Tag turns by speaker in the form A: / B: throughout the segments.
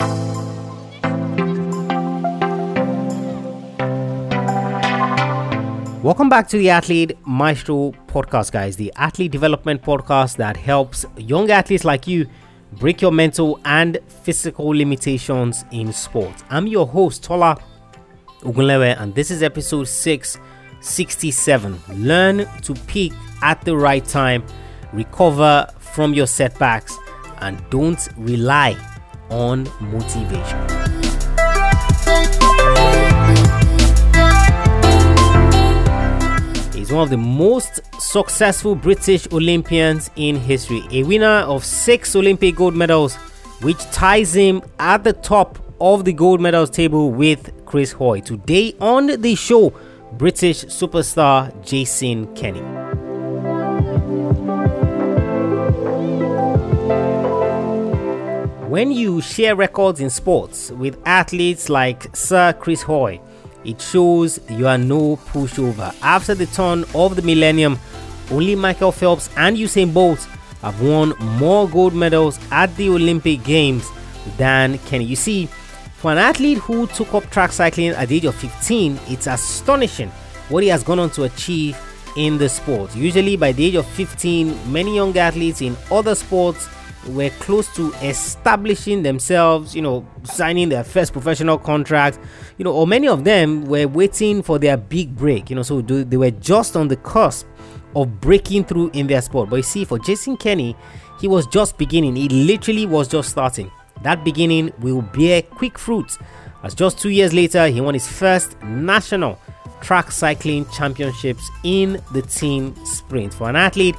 A: Welcome back to the Athlete Maestro podcast, guys. The athlete development podcast that helps young athletes like you break your mental and physical limitations in sports. I'm your host, Tola Ogunlewe, and this is episode 667. Learn to peak at the right time, recover from your setbacks, and don't rely on motivation. He's one of the most successful British Olympians in history, a winner of six Olympic gold medals, which ties him at the top of the gold medals table with Chris Hoy. Today on the show, British superstar Jason Kenny. When you share records in sports with athletes like Sir Chris Hoy, it shows you are no pushover. After the turn of the millennium, only Michael Phelps and Usain Bolt have won more gold medals at the Olympic Games than Kenny. You see, for an athlete who took up track cycling at the age of 15, it's astonishing what he has gone on to achieve in the sport. Usually, by the age of 15, many young athletes in other sports were close to establishing themselves, you know, signing their first professional contract, you know, or many of them were waiting for their big break, you know, so they were just on the cusp of breaking through in their sport. But you see, for Jason Kenny, he was just beginning, he literally was just starting. That beginning will bear quick fruit, as just two years later, he won his first national track cycling championships in the team sprint. For an athlete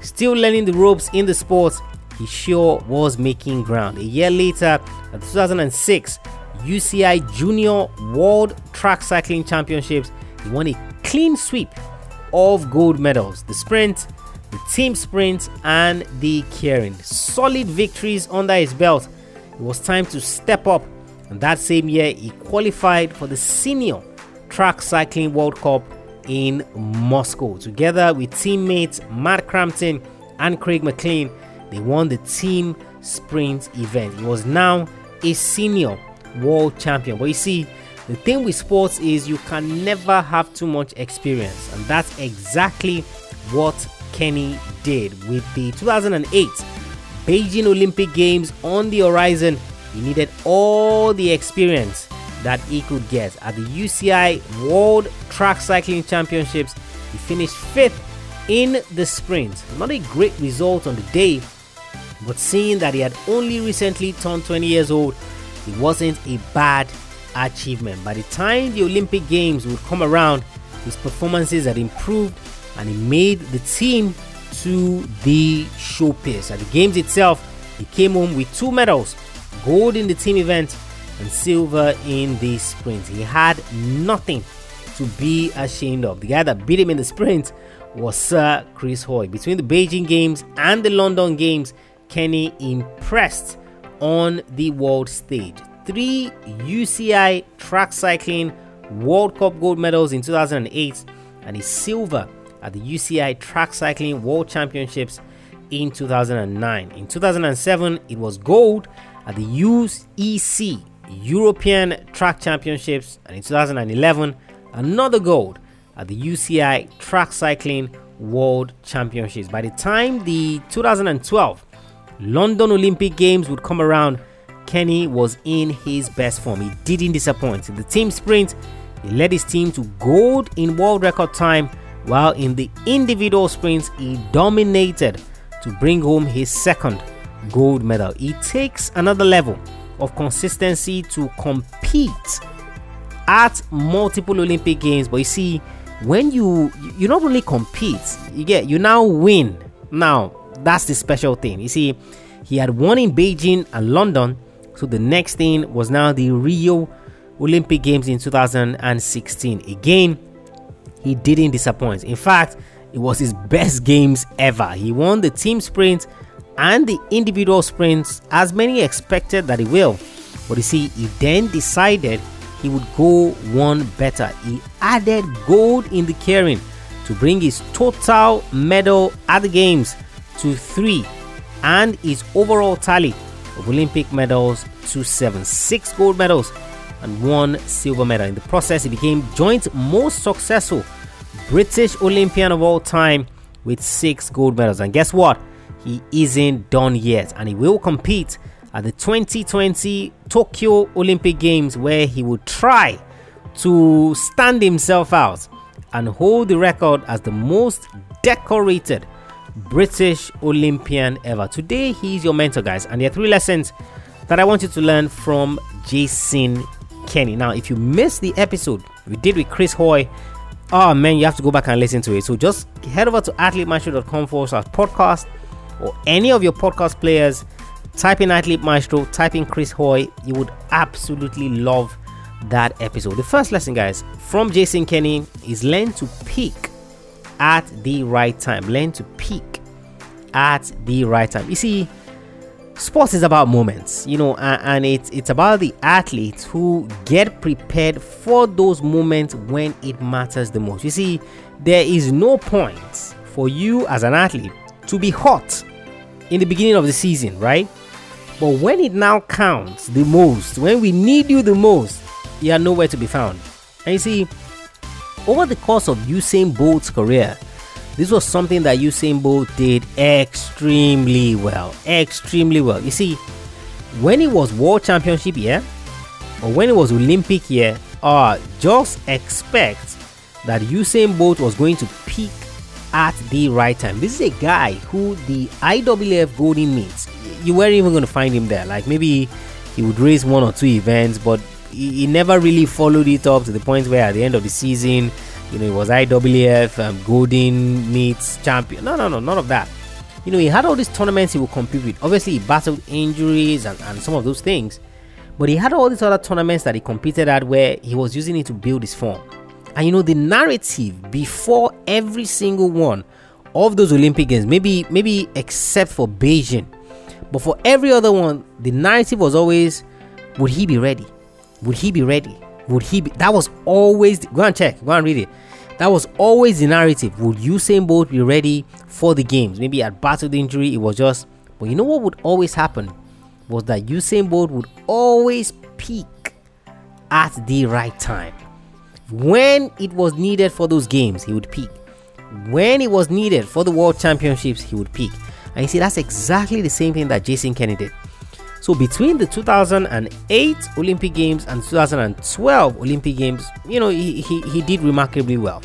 A: still learning the ropes in the sport, he sure was making ground. A year later, at 2006 UCI Junior World Track Cycling Championships, he won a clean sweep of gold medals the sprint, the team sprint, and the keirin. Solid victories under his belt. It was time to step up, and that same year, he qualified for the Senior Track Cycling World Cup in Moscow. Together with teammates Matt Crampton and Craig McLean, they won the team sprint event. He was now a senior world champion. But you see, the thing with sports is you can never have too much experience, and that's exactly what Kenny did with the 2008 Beijing Olympic Games on the horizon. He needed all the experience that he could get at the UCI World Track Cycling Championships. He finished fifth in the sprint. Not a great result on the day, but seeing that he had only recently turned 20 years old, it wasn't a bad achievement. By the time the Olympic Games would come around, his performances had improved and he made the team to the showpiece. At the Games itself, he came home with two medals gold in the team event and silver in the sprint. He had nothing to be ashamed of. The guy that beat him in the sprint was Sir Chris Hoy. Between the Beijing Games and the London Games, Kenny impressed on the world stage. Three UCI track cycling World Cup gold medals in 2008 and a silver at the UCI Track Cycling World Championships in 2009. In 2007, it was gold at the UEC European Track Championships, and in 2011, another gold at the UCI Track Cycling World Championships. By the time the 2012 London Olympic Games would come around, Kenny was in his best form. He didn't disappoint. In the team sprint, he led his team to gold in world record time, while in the individual sprints, he dominated to bring home his second gold medal. It takes another level of consistency to compete at multiple Olympic games, but you see, when you you not only compete, you get you now win. Now that's the special thing. You see, he had won in Beijing and London, so the next thing was now the Rio Olympic Games in 2016. Again, he didn't disappoint. In fact, it was his best games ever. He won the team sprint and the individual sprints as many expected that he will. But you see, he then decided he would go one better. He added gold in the keirin to bring his total medal at the games to three, and his overall tally of Olympic medals to seven, six gold medals and one silver medal. In the process, he became joint most successful British Olympian of all time with six gold medals. And guess what? He isn't done yet, and he will compete at the 2020 Tokyo Olympic Games, where he will try to stand himself out and hold the record as the most decorated British Olympian ever. Today, he's your mentor, guys, and there are three lessons that I want you to learn from Jason Kenny. Now, if you missed the episode we did with Chris Hoy, oh man, you have to go back and listen to it. So just head over to athletemaestro.com forward slash podcast or any of your podcast players. Type in Athlete Maestro, type in Chris Hoy. You would absolutely love that episode. The first lesson, guys, from Jason Kenny is learn to peak at the right time. Learn to peak at the right time. You see, sports is about moments, you know, and, and it's it's about the athletes who get prepared for those moments when it matters the most. You see, there is no point for you as an athlete to be hot in the beginning of the season, right? But when it now counts the most, when we need you the most, you are nowhere to be found. And you see, over the course of Usain Bolt's career, this was something that Usain Bolt did extremely well. Extremely well. You see, when it was World Championship year or when it was Olympic year, uh, just expect that Usain Bolt was going to peak at the right time. This is a guy who the IAAF Golden meets. You weren't even going to find him there. Like maybe he would race one or two events, but he, he never really followed it up to the point where at the end of the season you know, it was IAAF, um, Golden Meets Champion. No, no, no, none of that. You know, he had all these tournaments he would compete with. Obviously, he battled injuries and, and some of those things. But he had all these other tournaments that he competed at where he was using it to build his form. And you know, the narrative before every single one of those Olympic Games, maybe maybe except for Beijing, but for every other one, the narrative was always, would he be ready? Would he be ready? Would he be? That was always. Go and check. Go and read it. That was always the narrative. Would Usain Bolt be ready for the games? Maybe at battled injury, it was just. But you know what would always happen was that Usain Bolt would always peak at the right time. When it was needed for those games, he would peak. When it was needed for the World Championships, he would peak. And you see, that's exactly the same thing that Jason Kenny did. So between the 2008 Olympic Games and 2012 Olympic Games, you know, he, he, he did remarkably well.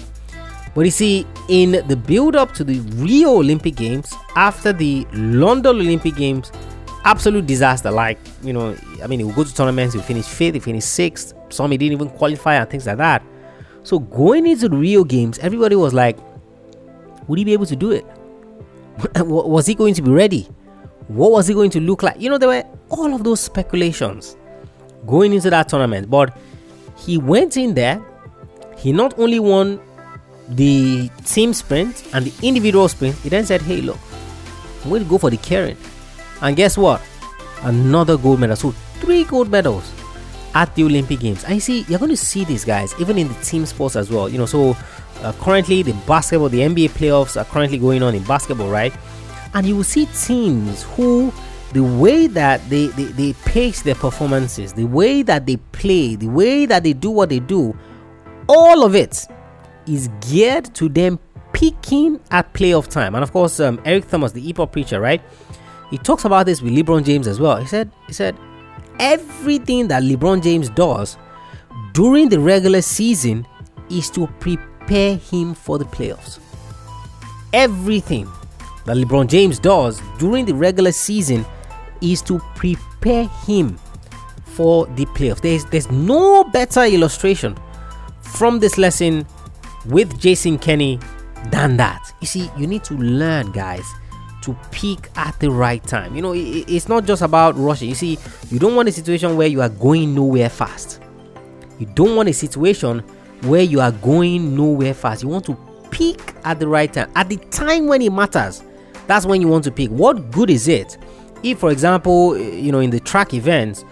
A: But you see, in the build up to the Rio Olympic Games, after the London Olympic Games, absolute disaster. Like, you know, I mean, he would go to tournaments, he would finish fifth, he finished sixth, some he didn't even qualify and things like that. So going into the Rio Games, everybody was like, would he be able to do it? was he going to be ready? What was he going to look like? You know, there were all of those speculations going into that tournament. But he went in there, he not only won the team sprint and the individual sprint, he then said, Hey, look, I'm going to go for the keirin. And guess what? Another gold medal. So, three gold medals at the Olympic Games. And you see, you're going to see these guys even in the team sports as well. You know, so uh, currently the basketball, the NBA playoffs are currently going on in basketball, right? And you will see teams who the way that they, they, they pace their performances, the way that they play, the way that they do what they do, all of it is geared to them peaking at playoff time. And of course, um, Eric Thomas, the hip preacher, right? He talks about this with LeBron James as well. He said, he said, everything that LeBron James does during the regular season is to prepare him for the playoffs. Everything that LeBron James does during the regular season is to prepare him for the playoffs. There's there's no better illustration from this lesson with Jason Kenny than that. You see, you need to learn, guys, to peak at the right time. You know, it's not just about rushing. You see, you don't want a situation where you are going nowhere fast. You don't want a situation where you are going nowhere fast. You want to peak at the right time, at the time when it matters. That's when you want to pick. What good is it if, for example, eh, you know, in the track events,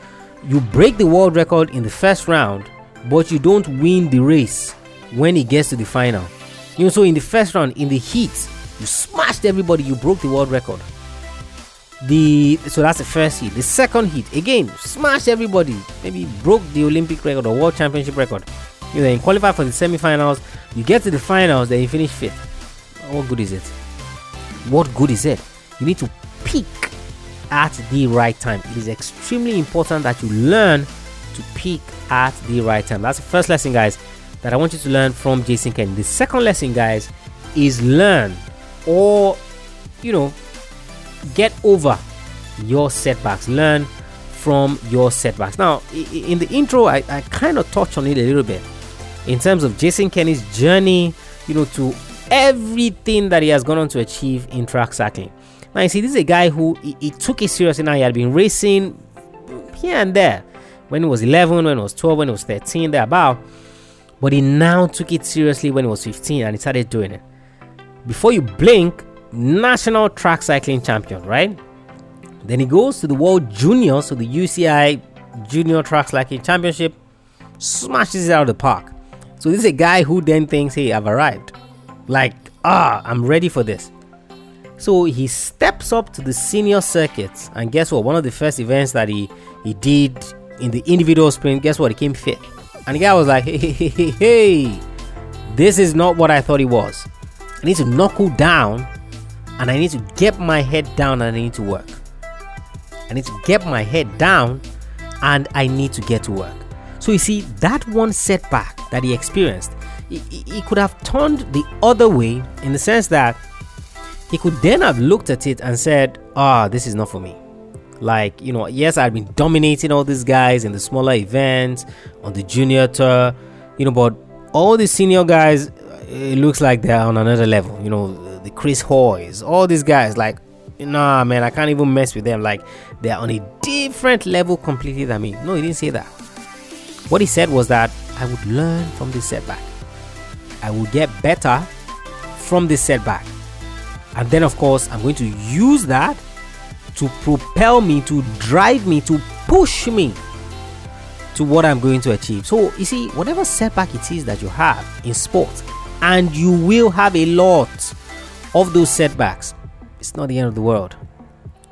A: you break the world record in the first round, but you don't win the race when it gets to the final? You know, so in the first round, in the heat, you smashed everybody, you broke the world record. the so that's the first heat. The second heat again smashed everybody. Maybe broke the Olympic record or World Championship record. You then qualify for the semi-finals. You get to the finals, then you finish fifth. What good is it? What good is it? You need to peak at the right time. It is extremely important that you learn to peak at the right time. That's the first lesson, guys, that I want you to learn from Jason Ken. The second lesson, guys, is learn or you know get over your setbacks. Learn from your setbacks. Now, in the intro, I, I kind of touched on it a little bit in terms of Jason Kenny's journey, you know, to everything that he has gone on to achieve in track cycling. Now, you see, this is a guy who he, he took it seriously. Now, he had been racing here and there when he was 11, when he was 12, when he was 13, there about. But he now took it seriously when he was 15 and he started doing it. Before you blink, national track cycling champion, right? Then he goes to the World Junior, so the UCI Junior Track Cycling Championship, smashes it out of the park. So this is a guy who then thinks, hey, I've arrived. Like, ah, I'm ready for this. So he steps up to the senior circuits, and guess what? One of the first events that he he did in the individual sprint, guess what? He came fifth. And the guy was like, hey, hey, hey, hey, hey, this is not what I thought it was. I need to knuckle down and I need to get my head down and I need to work. I need to get my head down and I need to get to work. So you see, that one setback that he experienced, he, he could have turned the other way in the sense that he could then have looked at it and said, Ah, oh, this is not for me. Like, you know, yes, I've been dominating all these guys in the smaller events, on the junior tour, you know, but all the senior guys, it looks like they're on another level. You know, the Chris Hoys, all these guys, like, nah, man, I can't even mess with them. Like, they're on a different level completely than me. No, he didn't say that. What he said was that I would learn from this setback. I will get better from this setback. And then, of course, I'm going to use that to propel me, to drive me, to push me to what I'm going to achieve. So, you see, whatever setback it is that you have in sports, and you will have a lot of those setbacks, it's not the end of the world.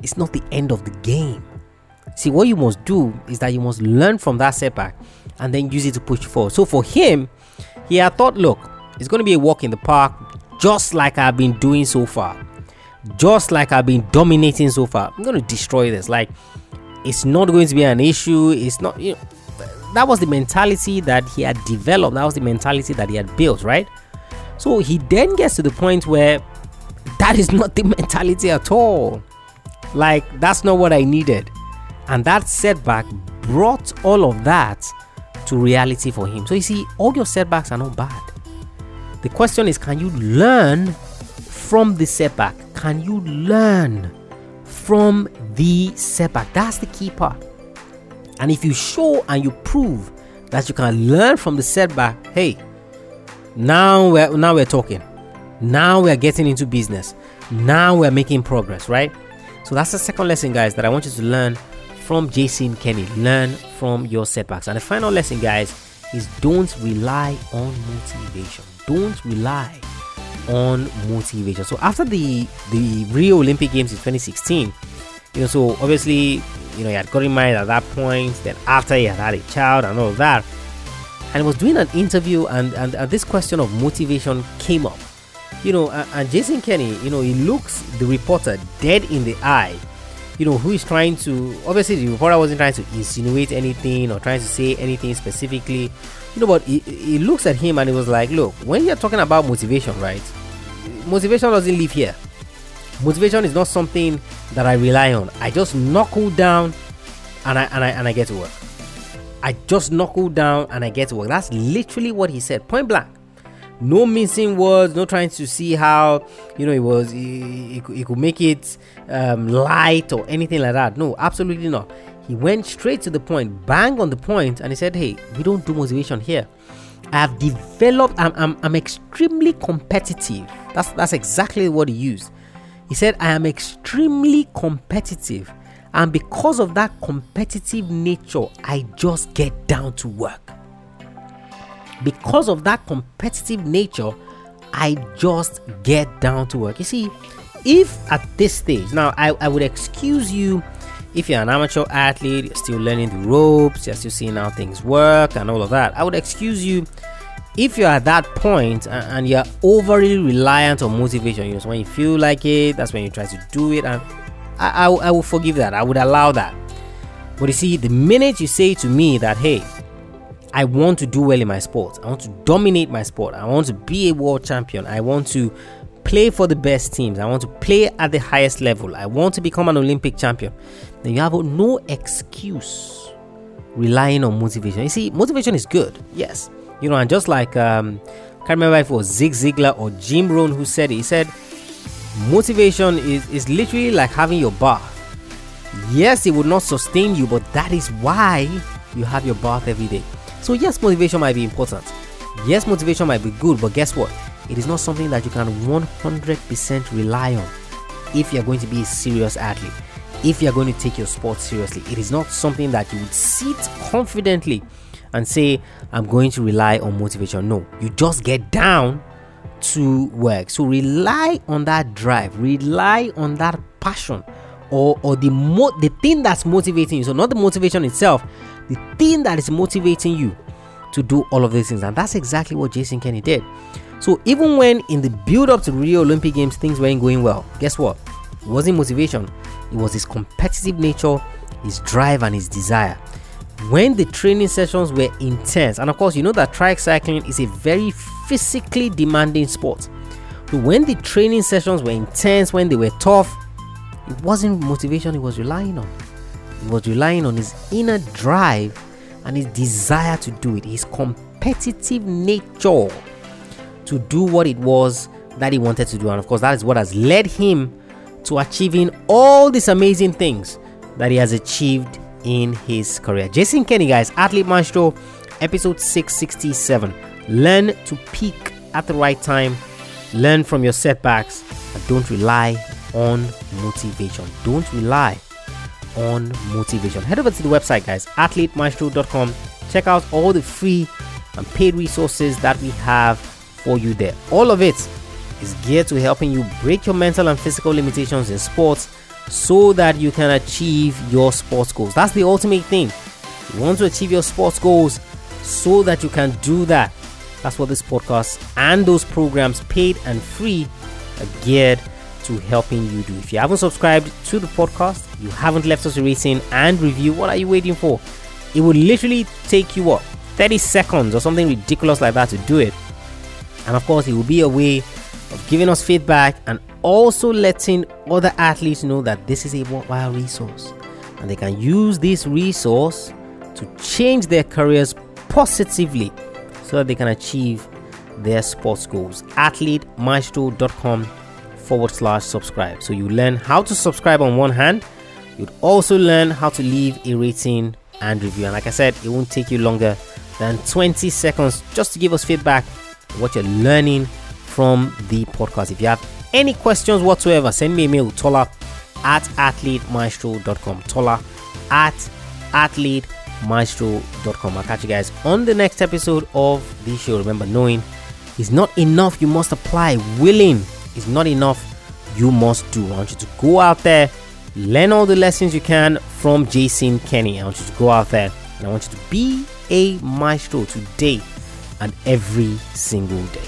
A: It's not the end of the game. See, what you must do is that you must learn from that setback and then use it to push forward. So for him, he had thought, look, it's going to be a walk in the park, just like I've been doing so far, just like I've been dominating so far. I'm going to destroy this. Like, it's not going to be an issue. It's not, you know, that was the mentality that he had developed. That was the mentality that he had built, right? So he then gets to the point where that is not the mentality at all. Like, that's not what I needed. And that setback brought all of that to reality for him. So you see, all your setbacks are not bad. The question is, can you learn from the setback? Can you learn from the setback? That's the key part. And if you show and you prove that you can learn from the setback, hey, now we're now we're talking. Now we're getting into business. Now we're making progress, right? So that's the second lesson, guys, that I want you to learn from Jason Kenny. Learn from your setbacks. And the final lesson, guys, is don't rely on motivation. Don't rely on motivation. So after the the Rio Olympic Games in 2016, you know, so obviously, you know, he had gotten married at that point. Then after he had had a child and all that, and was doing an interview, and and, and this question of motivation came up you know, and Jason Kenny, you know, he looks the reporter dead in the eye. You know, who is trying to obviously the reporter wasn't trying to insinuate anything or trying to say anything specifically, you know, but he, he looks at him and he was like, Look, when you're talking about motivation, right? Motivation doesn't live here. Motivation is not something that I rely on. I just knuckle down and I and I and I get to work. I just knuckle down and I get to work. That's literally what he said, point blank no missing words no trying to see how you know it was he, could make it um, light or anything like that. No absolutely not. He went straight to the point bang on the point and he said hey we don't do motivation here. I have developed i'm, I'm, I'm extremely competitive. That's that's exactly what he used. He said i am extremely competitive and because of that competitive nature i just get down to work because of that competitive nature, I just get down to work. You see, if at this stage, now I, I would excuse you if you're an amateur athlete, you're still learning the ropes, you're still seeing how things work and all of that. I would excuse you if you're at that point and, and you're overly reliant on motivation. You know, so when you feel like it, that's when you try to do it, and I, I, I will forgive that. I would allow that. But you see, the minute you say to me that, hey, I want to do well in my sport, I want to dominate my sport, I want to be a world champion, I want to play for the best teams, I want to play at the highest level, I want to become an Olympic champion, then you have no excuse relying on motivation. You see, motivation is good, yes. You know, and just like, um, I can't remember if it was Zig Ziglar or Jim Rohn who said it, he said, motivation is, is literally like having your bath Yes, it would not sustain you, but that is why you have your bath every day. So, yes, motivation might be important. Yes, motivation might be good, but guess what? It is not something that you can 100% rely on if you're going to be a serious athlete. If you're going to take your sport seriously, it is not something that you would sit confidently and say, I'm going to rely on motivation. No, you just get down to work. So rely on that drive, rely on that passion or or the mo- the thing that's motivating you so not the motivation itself the thing that is motivating you to do all of these things. And that's exactly what jason Kenny did. So even when in the build up to the rio olympic games things weren't going well guess what? It wasn't motivation. It was his competitive nature his drive and his desire. When the training sessions were intense and of course you know that track cycling is a very physically demanding sport. So when the training sessions were intense when they were tough it wasn't motivation he was relying on. He was relying on his inner drive and his desire to do it, his competitive nature to do what it was that he wanted to do. And of course, that is what has led him to achieving all these amazing things that he has achieved in his career. Jason Kenny, guys, Athlete Maestro, episode 667. Learn to peak at the right time, learn from your setbacks, and don't rely on motivation. Don't rely on motivation. Head over to the website, guys, athletemaestro.com. Check out all the free and paid resources that we have for you there. All of it is geared to helping you break your mental and physical limitations in sports so that you can achieve your sports goals. That's the ultimate thing. You want to achieve your sports goals so that you can do that. That's what this podcast and those programs, paid and free, are geared to helping you do. If you haven't subscribed to the podcast, you haven't left us a rating and review, what are you waiting for? It will literally take you what 30 seconds or something ridiculous like that to do it. And of course, it will be a way of giving us feedback and also letting other athletes know that this is a worthwhile resource and they can use this resource to change their careers positively so that they can achieve their sports goals. AthleteMaestro.com forward slash subscribe. So you learn how to subscribe on one hand, you'd also learn how to leave a rating and review. And like I said, it won't take you longer than 20 seconds just to give us feedback what you're learning from the podcast. If you have any questions whatsoever, send me a mail, Tola at athletemaestro.com. Tola at athletemaestro.com. I'll catch you guys on the next episode of the show. Remember, knowing is not enough, you must apply. Willing is not enough. You must do. I want you to go out there, learn all the lessons you can from Jason Kenny. I want you to go out there and I want you to be a maestro today and every single day.